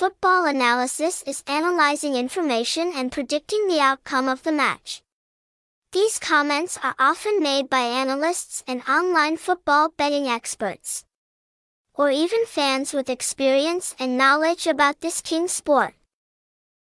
Football analysis is analyzing information and predicting the outcome of the match. These comments are often made by analysts and online football betting experts. Or even fans with experience and knowledge about this king sport.